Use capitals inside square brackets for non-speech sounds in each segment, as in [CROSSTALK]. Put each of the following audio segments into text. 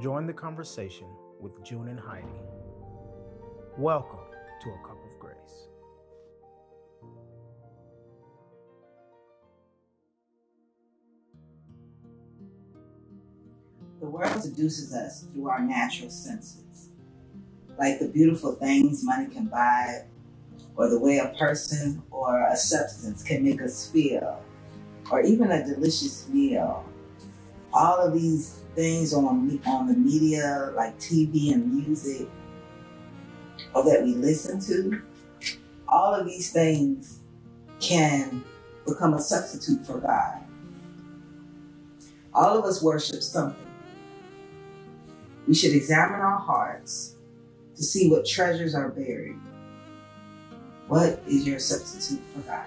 join the conversation with June and Heidi. Welcome to A Cup of Grace. The world seduces us through our natural senses, like the beautiful things money can buy, or the way a person or a substance can make us feel, or even a delicious meal. All of these things on on the media, like TV and music, or that we listen to, all of these things can become a substitute for God. All of us worship something. We should examine our hearts to see what treasures are buried. What is your substitute for God?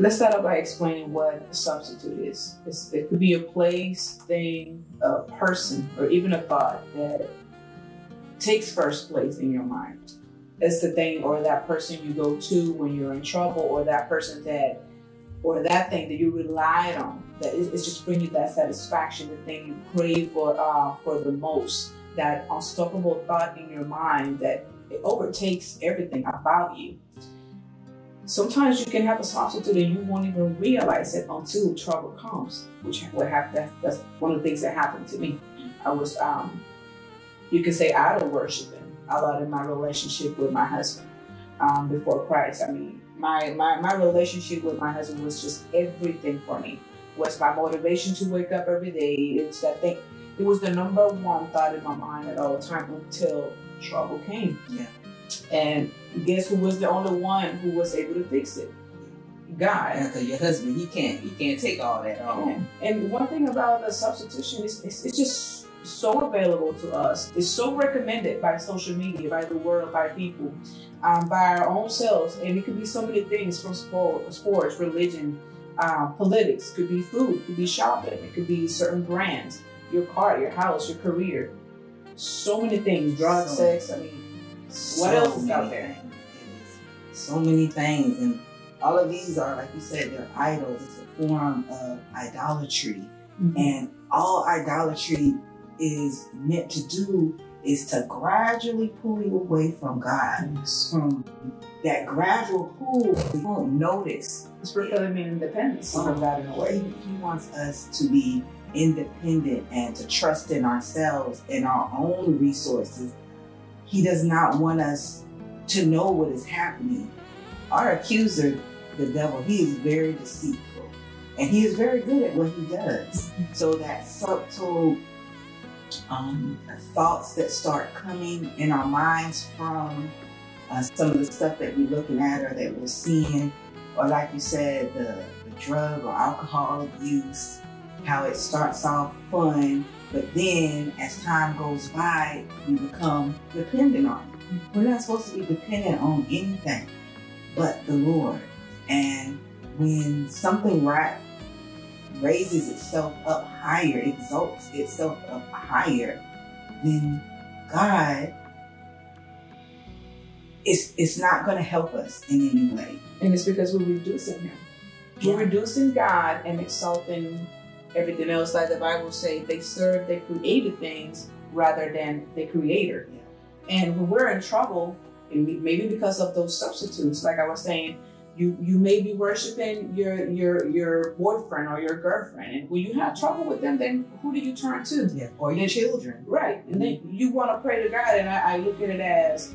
Let's start off by explaining what a substitute is. It's, it could be a place, thing, a person, or even a thought that takes first place in your mind. It's the thing or that person you go to when you're in trouble, or that person that, or that thing that you relied on. That is, it's just bringing you that satisfaction, the thing you crave for, uh, for the most. That unstoppable thought in your mind that it overtakes everything about you sometimes you can have a substitute and you won't even realize it until trouble comes, which what happened. That's one of the things that happened to me. I was, um, you could say, idol worshiping a lot in my relationship with my husband um, before Christ. I mean, my, my my relationship with my husband was just everything for me. Was my motivation to wake up every day. It's that thing. It was the number one thought in my mind at all time until trouble came. Yeah. And guess who was the only one who was able to fix it? God. Because your husband, he can't, he can't take all that on. And one thing about the substitution is it's, it's just so available to us. It's so recommended by social media, by the world, by people, um, by our own selves. And it could be so many things from sport, sports, religion, um, politics, could be food, could be shopping, it could be certain brands, your car, your house, your career. So many things, drugs, so, sex. I mean, so what else is out there? So many things, and all of these are, like you said, they're idols. It's a form of idolatry, mm-hmm. and all idolatry is meant to do is to gradually pull you away from God. Yes. From that gradual pull, you won't notice. It's because mean independence from God in a way. He wants us to be independent and to trust in ourselves and our own resources he does not want us to know what is happening. Our accuser, the devil, he is very deceitful and he is very good at what he does. So that subtle um, thoughts that start coming in our minds from uh, some of the stuff that we're looking at or that we're seeing, or like you said, the, the drug or alcohol abuse, how it starts off fun but then as time goes by, you become dependent on it. We're not supposed to be dependent on anything but the Lord. And when something right raises itself up higher, exalts itself up higher, then God it's it's not going to help us in any way. And it's because we're reducing Him. We're reducing God and exalting everything else, like the Bible say, they serve the created things rather than the creator. Yeah. And when we're in trouble, maybe because of those substitutes, like I was saying, you you may be worshiping your your your boyfriend or your girlfriend, and when you have trouble with them, then who do you turn to? Yeah, or your children, right? And then mm-hmm. you want to pray to God, and I, I look at it as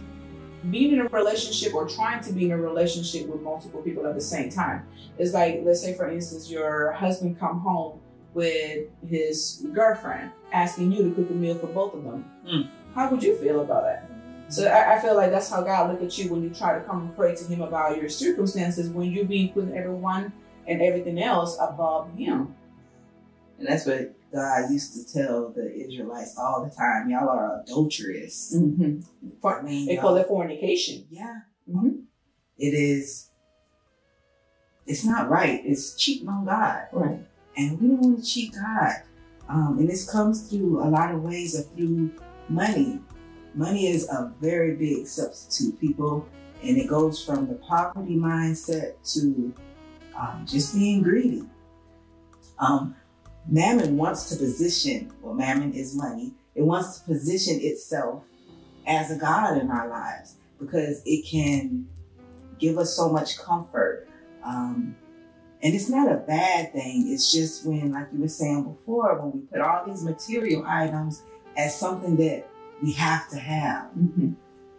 being in a relationship or trying to be in a relationship with multiple people at the same time. It's like, let's say, for instance, your husband come home with his girlfriend asking you to cook a meal for both of them. Mm. How would you feel about that? So I, I, feel like that's how God look at you when you try to come and pray to Him about your circumstances when you're being putting everyone and everything else above Him. And that's what God used to tell the Israelites all the time. Y'all are adulterous. Mm-hmm. For, I mean, they call it fornication. Yeah. Mm-hmm. It is. It's not right. It's cheating on God. Right and we don't want to cheat God. Um, and this comes through a lot of ways of through money. Money is a very big substitute, people, and it goes from the poverty mindset to um, just being greedy. Um, Mammon wants to position, well, mammon is money. It wants to position itself as a God in our lives because it can give us so much comfort. Um, and it's not a bad thing. It's just when, like you were saying before, when we put all these material items as something that we have to have. Mm-hmm.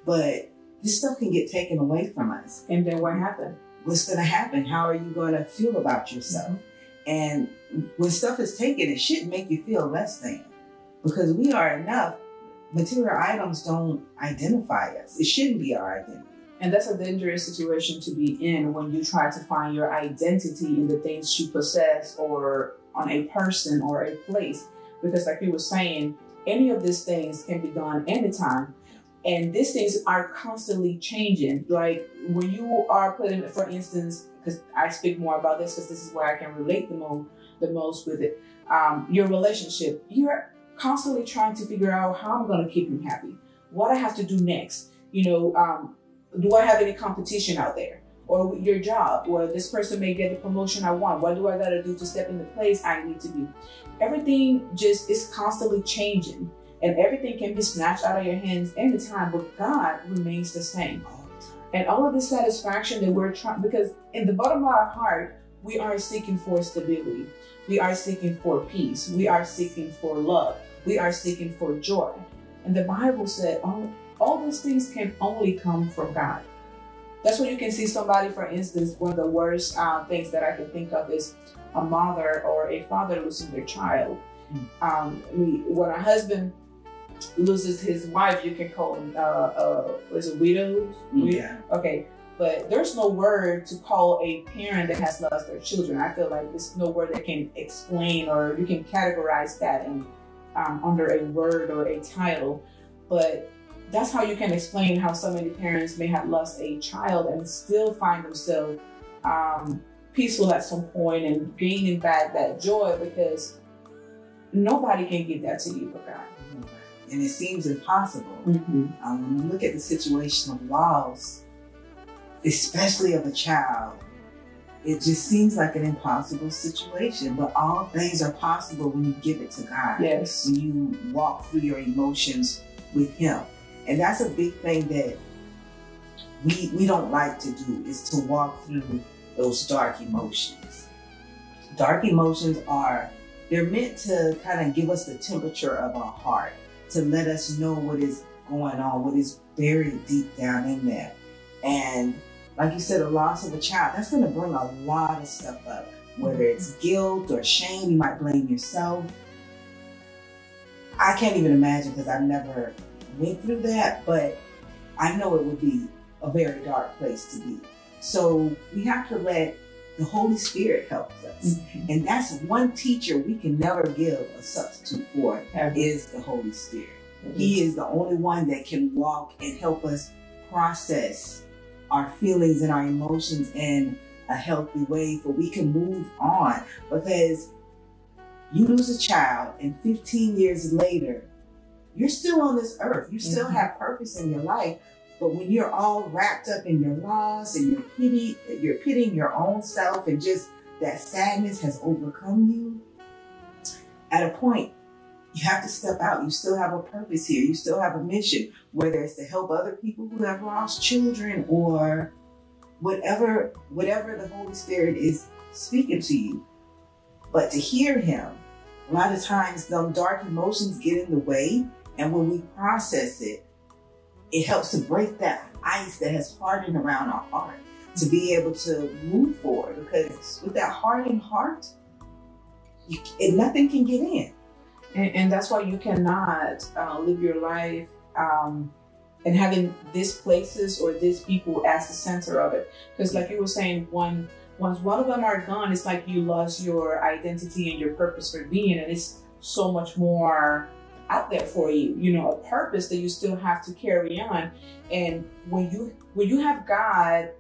But this stuff can get taken away from us. And then what happened? What's going to happen? How are you going to feel about yourself? And when stuff is taken, it shouldn't make you feel less than because we are enough. Material items don't identify us. It shouldn't be our identity. And that's a dangerous situation to be in when you try to find your identity in the things you possess or on a person or a place. Because, like you were saying, any of these things can be done anytime. And these things are constantly changing. Like when you are putting, for instance, because I speak more about this because this is where I can relate the most, the most with it. Um, your relationship, you're constantly trying to figure out how I'm going to keep him happy, what I have to do next. You know, um, do I have any competition out there? Or your job, or this person may get the promotion I want. What do I got to do to step in the place I need to be? Everything just is constantly changing, and everything can be snatched out of your hands anytime, but God remains the same. And all of this satisfaction that we're trying, because in the bottom of our heart, we are seeking for stability. We are seeking for peace. We are seeking for love. We are seeking for joy. And the Bible said all, all these things can only come from God. That's when you can see somebody, for instance, one of the worst uh, things that I can think of is a mother or a father losing their child. Um, we, when a husband loses his wife, you can call him, uh, uh, was it widows? Yeah. Okay, but there's no word to call a parent that has lost their children. I feel like there's no word that can explain or you can categorize that in, um, under a word or a title. But that's how you can explain how so many parents may have lost a child and still find themselves um, peaceful at some point and gaining back that joy because nobody can give that to you but God. And it seems impossible. Mm-hmm. Um, when you look at the situation of loss, especially of a child, it just seems like an impossible situation. But all things are possible when you give it to God. Yes. When you walk through your emotions with Him. And that's a big thing that we we don't like to do is to walk through those dark emotions. Dark emotions are they're meant to kind of give us the temperature of our heart, to let us know what is going on, what is buried deep down in there. And like you said, the loss of a child, that's going to bring a lot of stuff up, whether mm-hmm. it's guilt or shame, you might blame yourself. I can't even imagine because I've never went through that, but I know it would be a very dark place to be. So we have to let the Holy Spirit help us. Mm-hmm. And that's one teacher we can never give a substitute for is the Holy Spirit. He is the only one that can walk and help us process our feelings and our emotions in a healthy way so we can move on. Because you lose a child and 15 years later, you're still on this earth. You still Mhm. have purpose in your life. But when you're all wrapped up in your loss and you're pity, you're pitying your own self and just that sadness has overcome you, at a point, you have to step out. You still have a purpose here. You still have a mission, whether it's to help other people who have lost children or whatever, whatever the Holy Spirit is speaking to you. But to hear him, a lot of times them dark emotions get in the way. And when we process it, it helps to break that ice that has hardened around our heart to be able to move forward. Because with that hardened heart, you, nothing can get in. and, and that's why you cannot uh, live your life um, and having these places or these people as the center of it because like you were saying one once one of them are gone it's like you lost your identity and your purpose for being and it's so much more out there for you you know a purpose that you still have to carry on and when you when you have god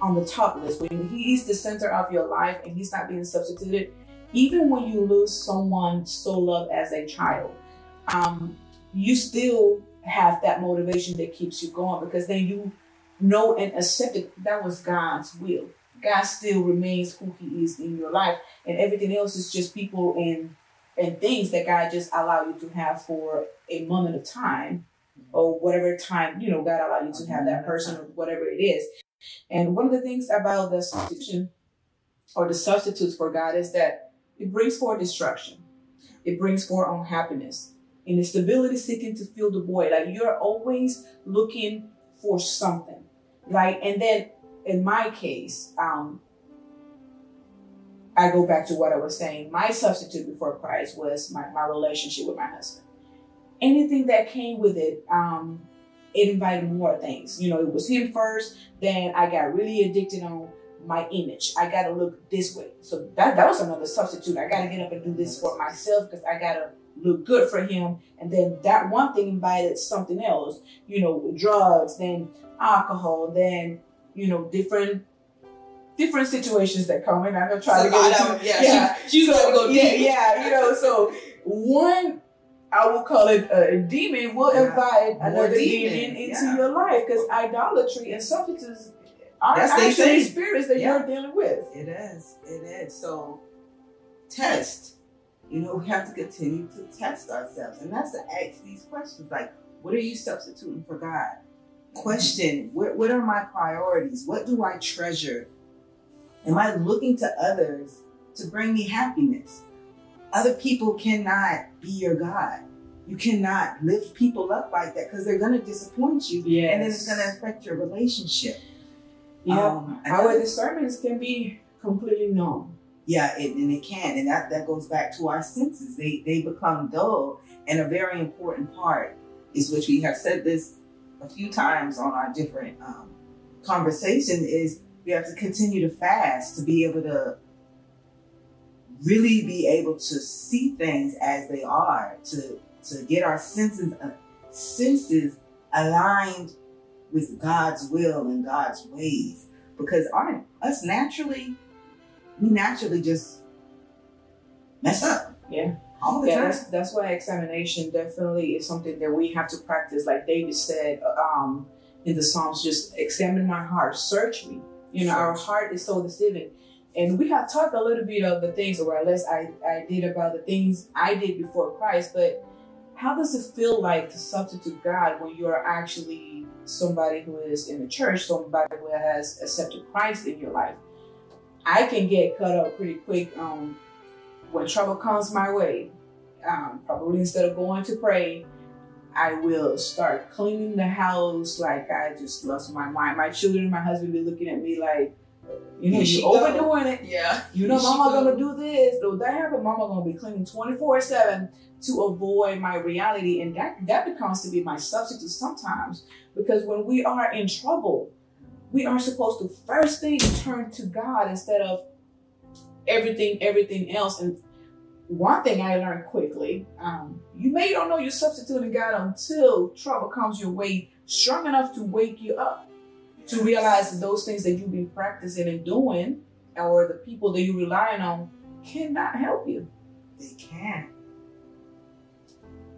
on the top list when he's the center of your life and he's not being substituted even when you lose someone so loved as a child, um, you still have that motivation that keeps you going because then you know and accept it that was God's will. God still remains who He is in your life, and everything else is just people and and things that God just allow you to have for a moment of time, or whatever time you know God allow you to have that person or whatever it is. And one of the things about the substitution or the substitutes for God is that it brings forth destruction. It brings forth unhappiness and instability seeking to fill the void. Like you're always looking for something. Right. And then in my case, um, I go back to what I was saying. My substitute before Christ was my, my relationship with my husband. Anything that came with it, um, it invited more things. You know, it was him first, then I got really addicted on my image. I gotta look this way. So that that was another substitute. I gotta get up and do this for myself because I gotta look good for him. And then that one thing invited something else, you know, drugs, then alcohol, then, you know, different different situations that come in. I'm gonna try to get into yeah, yeah. She, she's so, go yeah, yeah, you know, so one I will call it a demon will yeah. invite another demons. demon into yeah. your life because idolatry and substances are That's actually spirits that you're dealing with. It is. It is. So test. You know, we have to continue to test ourselves. And that's to ask these questions like, what are you substituting for God? Question, what, what are my priorities? What do I treasure? Am I looking to others to bring me happiness? Other people cannot be your God. You cannot lift people up like that because they're going to disappoint you. Yes. And then it's going to affect your relationship. Yeah. Um, Our discernments can be completely numb. Yeah, it, and it can. And that, that goes back to our senses. They, they become dull. And a very important part is which we have said this a few times on our different um, conversation is we have to continue to fast to be able to really be able to see things as they are, to to get our senses uh, senses aligned with God's will and God's ways. Because our us naturally, we naturally just mess up. Yeah. All the yeah, time. That's, that's why examination definitely is something that we have to practice. Like David said um, in the Psalms, just examine my heart, search me. You know, search. our heart is so deceiving. And we have talked a little bit of the things, or at least I, I did about the things I did before Christ, but how does it feel like to substitute God when you are actually somebody who is in the church, somebody who has accepted Christ in your life? I can get cut up pretty quick um, when trouble comes my way. Um, probably instead of going to pray, I will start cleaning the house like I just lost my mind. My children and my husband be looking at me like, you know, you overdoing it. Yeah. You know, mama gonna do this. Though that happen, mama gonna be cleaning 24-7 to avoid my reality. And that that becomes to be my substitute sometimes. Because when we are in trouble, we are supposed to first thing turn to God instead of everything, everything else. And one thing I learned quickly, um, you may don't know you're substituting God until trouble comes your way strong enough to wake you up to realize that those things that you've been practicing and doing, or the people that you're relying on, cannot help you. They can't.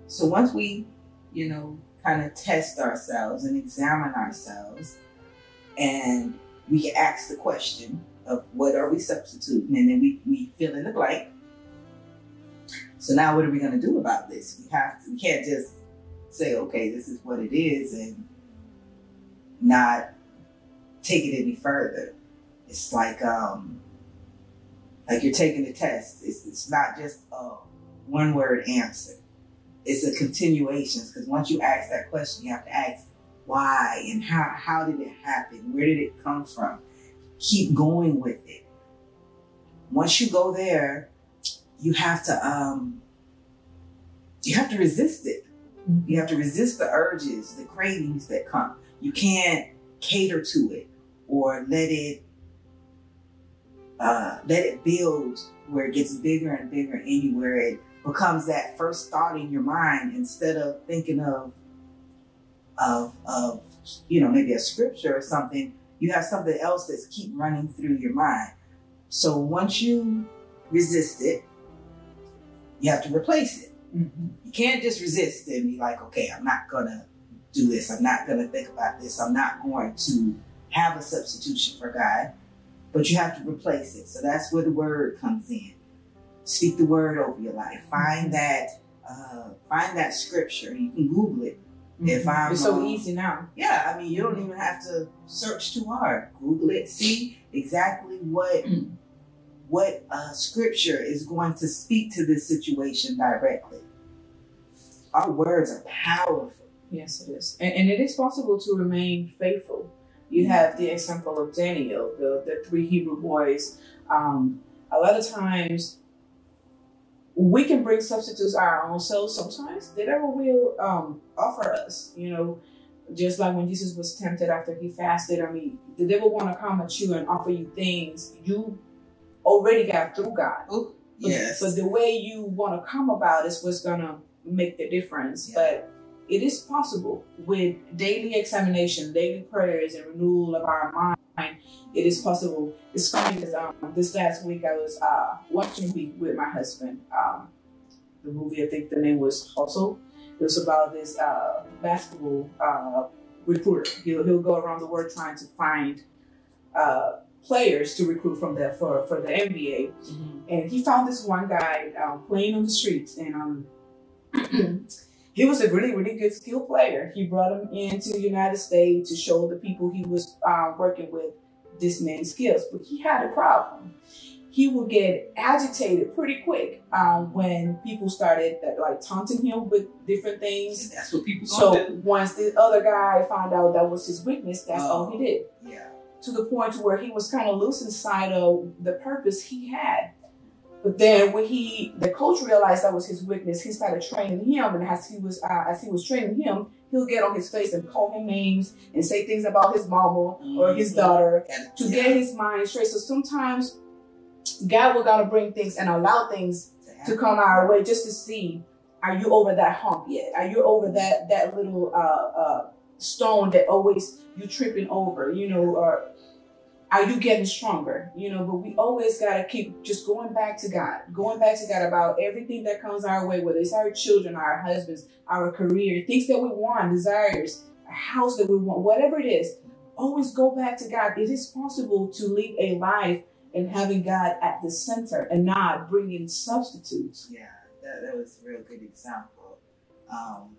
So once we, you know, kind of test ourselves and examine ourselves, and we ask the question of what are we substituting, and then we, we fill in the blank. So now what are we going to do about this? We have to, we can't just say, okay, this is what it is, and not take it any further. It's like um, like you're taking a test. It's it's not just a one word answer. It's a continuation because once you ask that question, you have to ask why and how how did it happen? Where did it come from? Keep going with it. Once you go there, you have to um, you have to resist it. You have to resist the urges, the cravings that come. You can't cater to it or let it uh, let it build where it gets bigger and bigger in you, where it becomes that first thought in your mind instead of thinking of of of you know maybe a scripture or something. You have something else that's keep running through your mind. So once you resist it, you have to replace it. Mm-hmm. You can't just resist and be like, okay, I'm not gonna do this. I'm not gonna think about this. I'm not going to have a substitution for God. but you have to replace it. So that's where the word comes in. Speak the word over your life. Find that, uh, find that scripture. You can Google it. If I'm, it's so uh, easy now. Yeah, I mean, you don't even have to search too hard. Google it, see exactly what Mm. What uh, scripture is going to speak to this situation directly. Our words are powerful. Yes, it is, and, and it is possible to remain faithful. You have the example of Daniel, the the three Hebrew boys. Um, a lot of times, we can bring substitutes our own selves. Sometimes the devil will um, offer us, you know, just like when Jesus was tempted after he fasted. I mean, the devil want to come at you and offer you things you already got through God. Oh, But, yes. but the way you want to come about is what's gonna make the difference. Yeah. But it is possible with daily examination, daily prayers, and renewal of our mind. It is possible. It's funny because um, this last week I was uh, watching with my husband. Um, the movie, I think the name was Hustle. It was about this uh, basketball uh, recruiter. He'll, he'll go around the world trying to find uh, players to recruit from the for, for the NBA Mhm. and he found this one guy um, playing on the streets and um [CLEARS THROAT] he was a really really good skill player he brought him into the united states to show the people he was uh, working with this man's skills but he had a problem he would get agitated pretty quick um, when people started like taunting him with different things That's what people so once the other guy found out that was his weakness that's all Oh. he did Yeah. To the point where he was kind of losing sight of the purpose he had. But then when he, the coach realized that was his weakness, he started training him, and as he was, uh, as he was training him, he'll get on his face and call him names and say things about his mama or his Mhm. daughter to yeah. get his mind straight. So sometimes God will gotta bring things and allow things to come our way just to see are you over that hump yet are you over that that little uh, uh, stone that always you tripping over you know or are you getting stronger? You know but we always got to keep just going back to god going back to god about everything that comes our way whether it's our children our husbands our career things that we want desires a house that we want whatever it is. Always go back to god. It is possible to live a life and having god at the center and not bringing substitutes. Yeah, that, that was a real good example. Um,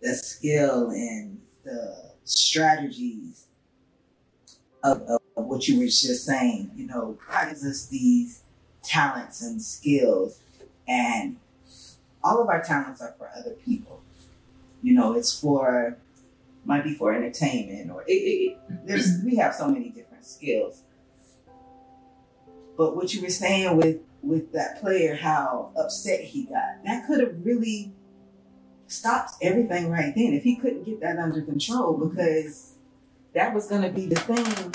the skill and the strategies of, of, of what you were just saying. You know, gives us these talents and skills, and all of our talents are for other people. You know, it's for might be for entertainment or it, it, it, there's we have so many different skills. But what you were saying with with that player, how upset he got, that could have really stopped everything right then if he couldn't get that under control because that was going to be the thing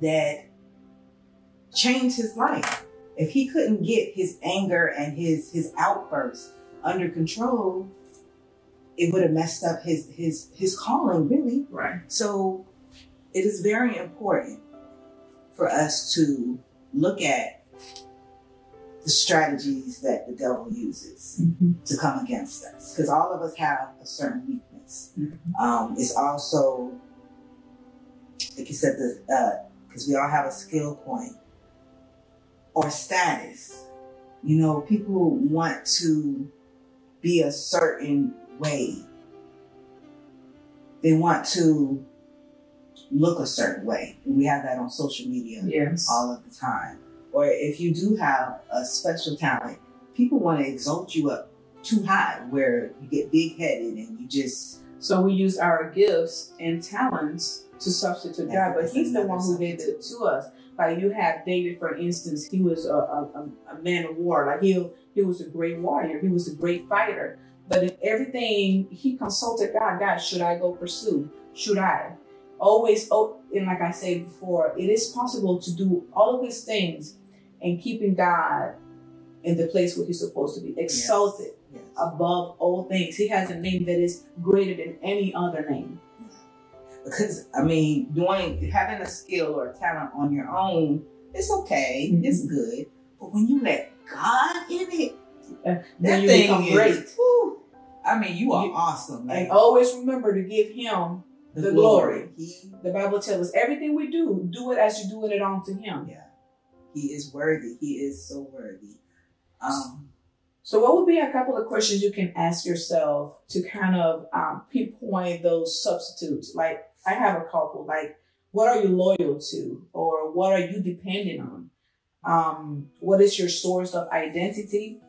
that changed his life. If he couldn't get his anger and his his outbursts under control, it would have messed up his his his calling really. right So it is very important for us to look at the strategies that the devil uses to come against us because all of us have a certain weakness. Mhm. Um, it's also, like you said, because we all have a skill point or status. You know, people want to be a certain way. They want to look a certain way. And we have that on social media yes all of the time. Or if you do have a special talent, people want to exalt you up too high where you get big headed and you just So we use our gifts and talents to substitute God, but He's the one who gave it to us. Like you have David, for instance, he was a, a, a- man of war. Like he he was a great warrior. He was a great fighter. But in everything, he consulted God. God, should I go pursue? Should I? Always, oh, and like I said before, it is possible to do all of these things and keeping God in the place where He's supposed to be, exalted yes. above all things. He has a name that is greater than any other name. Because I mean, doing having a skill or a talent on your own, it's okay, Mhm. it's good. But when you let God in it, Then that you thing become is, great. whew, I mean, you are You- awesome. And always remember to give him the, glory. He, The Bible tells us everything we do, do it as you're doing it unto Him. yeah, he is worthy. He is so worthy. Um, So, what would be a couple of questions you can ask yourself to kind of um, pinpoint those substitutes? Like, I have a couple. Like, what are you loyal to, or what are you dependent on? Um, what is your source of identity,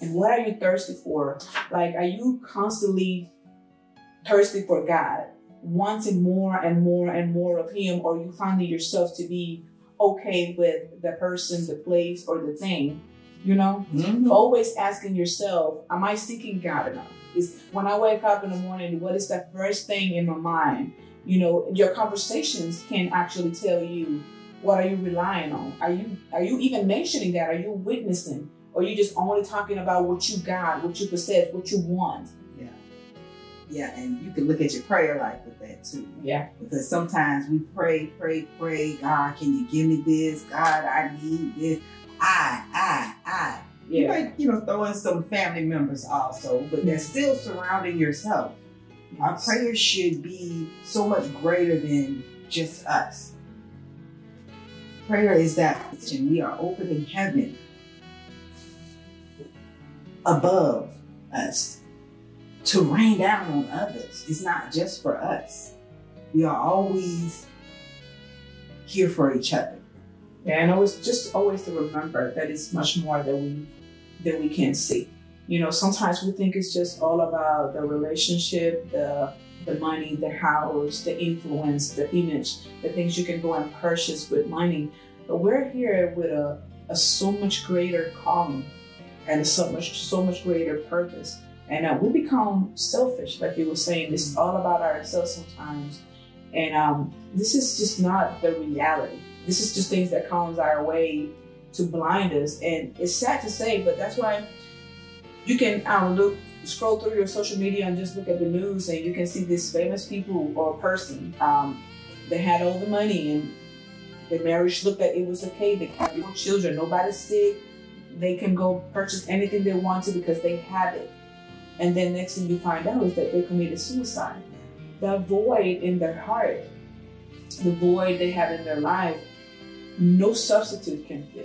and what are you thirsty for? Like, are you constantly thirsty for God, wanting more and more and more of Him, or you finding yourself to be okay with the person, the place, or the thing? You know, mhm. always asking yourself, am I seeking God enough? Is when I wake up in the morning, what is the first thing in my mind? You know, your conversations can actually tell you what are you relying on? Are you are you even mentioning that? Are you witnessing? Or are you just only talking about what you got, what you possess, what you want? Yeah. Yeah, and you can look at your prayer life with that too. Yeah. Because sometimes we pray, pray, pray, God, can you give me this? God, I need this. I, I, I. Yeah. You might, you know, throw in some family members also, but they're mm-hmm. still surrounding yourself. Our prayers should be so much greater than just us. Prayer is that we are opening heaven above us to rain down on others. It's not just for us. We are always here for each other. Yeah, and always just always to remember that it's much more than we than we can see. You know, sometimes we think it's just all about the relationship, the the money, the house, the influence, the image, the things you can go and purchase with money. But we're here with a, a so much greater calling and so much so much greater purpose. And uh, we become selfish, like you were saying. This is all about ourselves sometimes, and um, this is just not the reality. This is just things that comes our way to blind us, and it's sad to say, but that's why you can um, look, scroll through your social media and just look at the news, and you can see this famous people or person. Um, they had all the money, and the marriage looked like it was okay. They had no children, nobody's sick. They can go purchase anything they want to because they have it. And then next thing you find out is that they committed suicide. the void in their heart, the void they have in their life, no substitute can fill.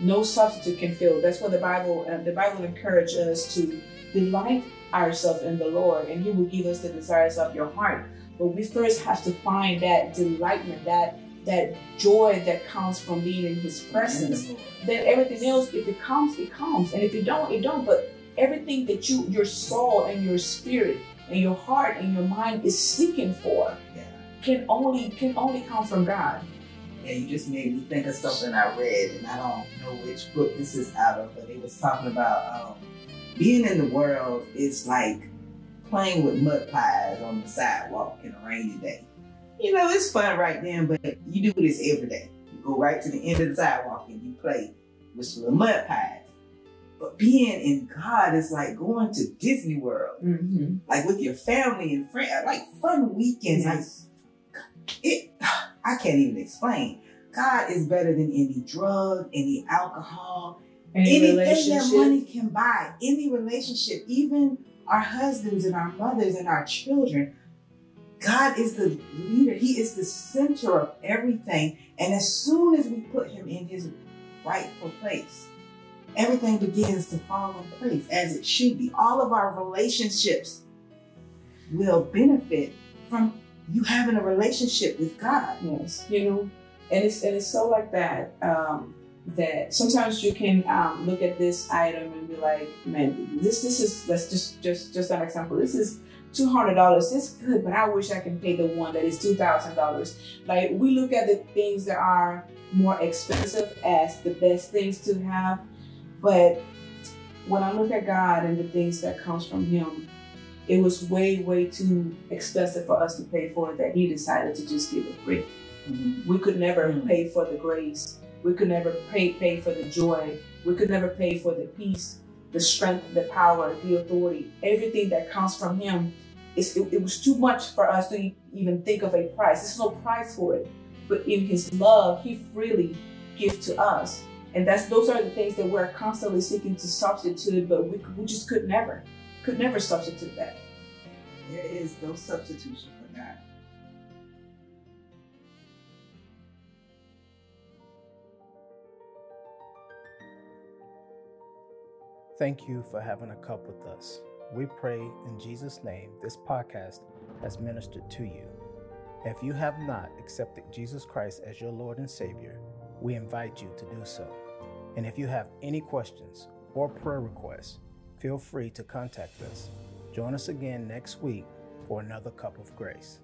No substitute can fill. That's what the Bible uh, the Bible encourages us to delight ourselves in the Lord, and He will give us the desires of your heart. But we first have to find that delightment, that that joy that comes from being in His presence then everything else, if it comes, it comes, and if it don't, it don't. But everything that you, your soul and your spirit and your heart and your mind is seeking for, Yeah. can only can only come from God. Yeah, you just made me think of something I read, and I don't know which book this is out of, but it was talking about um, being in the world is like playing with mud pies on the sidewalk in a rainy day. You know, it's fun right then, but you do this every day. You go right to the end of the sidewalk and you play with some little mud pies. But being in God is like going to Disney World, Mm-hmm. like with your family and friends, like fun weekends. Like it, I can't even explain. God is better than any drug, any alcohol, Any anything that money can buy, any relationship, even our husbands and our mothers and our children. God is the leader. He is the center of everything. And as soon as we put him in his rightful place, everything begins to fall in place as it should be. All of our relationships will benefit from you having a relationship with God. yes, you know, and it's and it's so like that. Um, that sometimes you can um, look at this item and be like, man, this this is let's just just just an example. This is two hundred dollars. It's good, but I wish I can pay the one that is two thousand dollars. Like we look at the things that are more expensive as the best things to have, but when I look at God and the things that comes from Him, it was way way too expensive for us to pay for it that He decided to just give it free. We could never Mm. pay for the grace. We could never pay pay for the joy. We could never pay for the peace, the strength, the power, the authority, everything that comes from Him. It's, it, it was too much for us to even think of a price. There's no price for it. But in His love, He freely gives to us, and that's those are the things that we're constantly seeking to substitute. But we, we just could never, could never substitute that. There is no substitution for that. Thank you for having a cup with us. We pray in Jesus' name this podcast has ministered to you. If you have not accepted Jesus Christ as your Lord and Savior, we invite you to do so. And if you have any questions or prayer requests, feel free to contact us. Join us again next week for another cup of grace.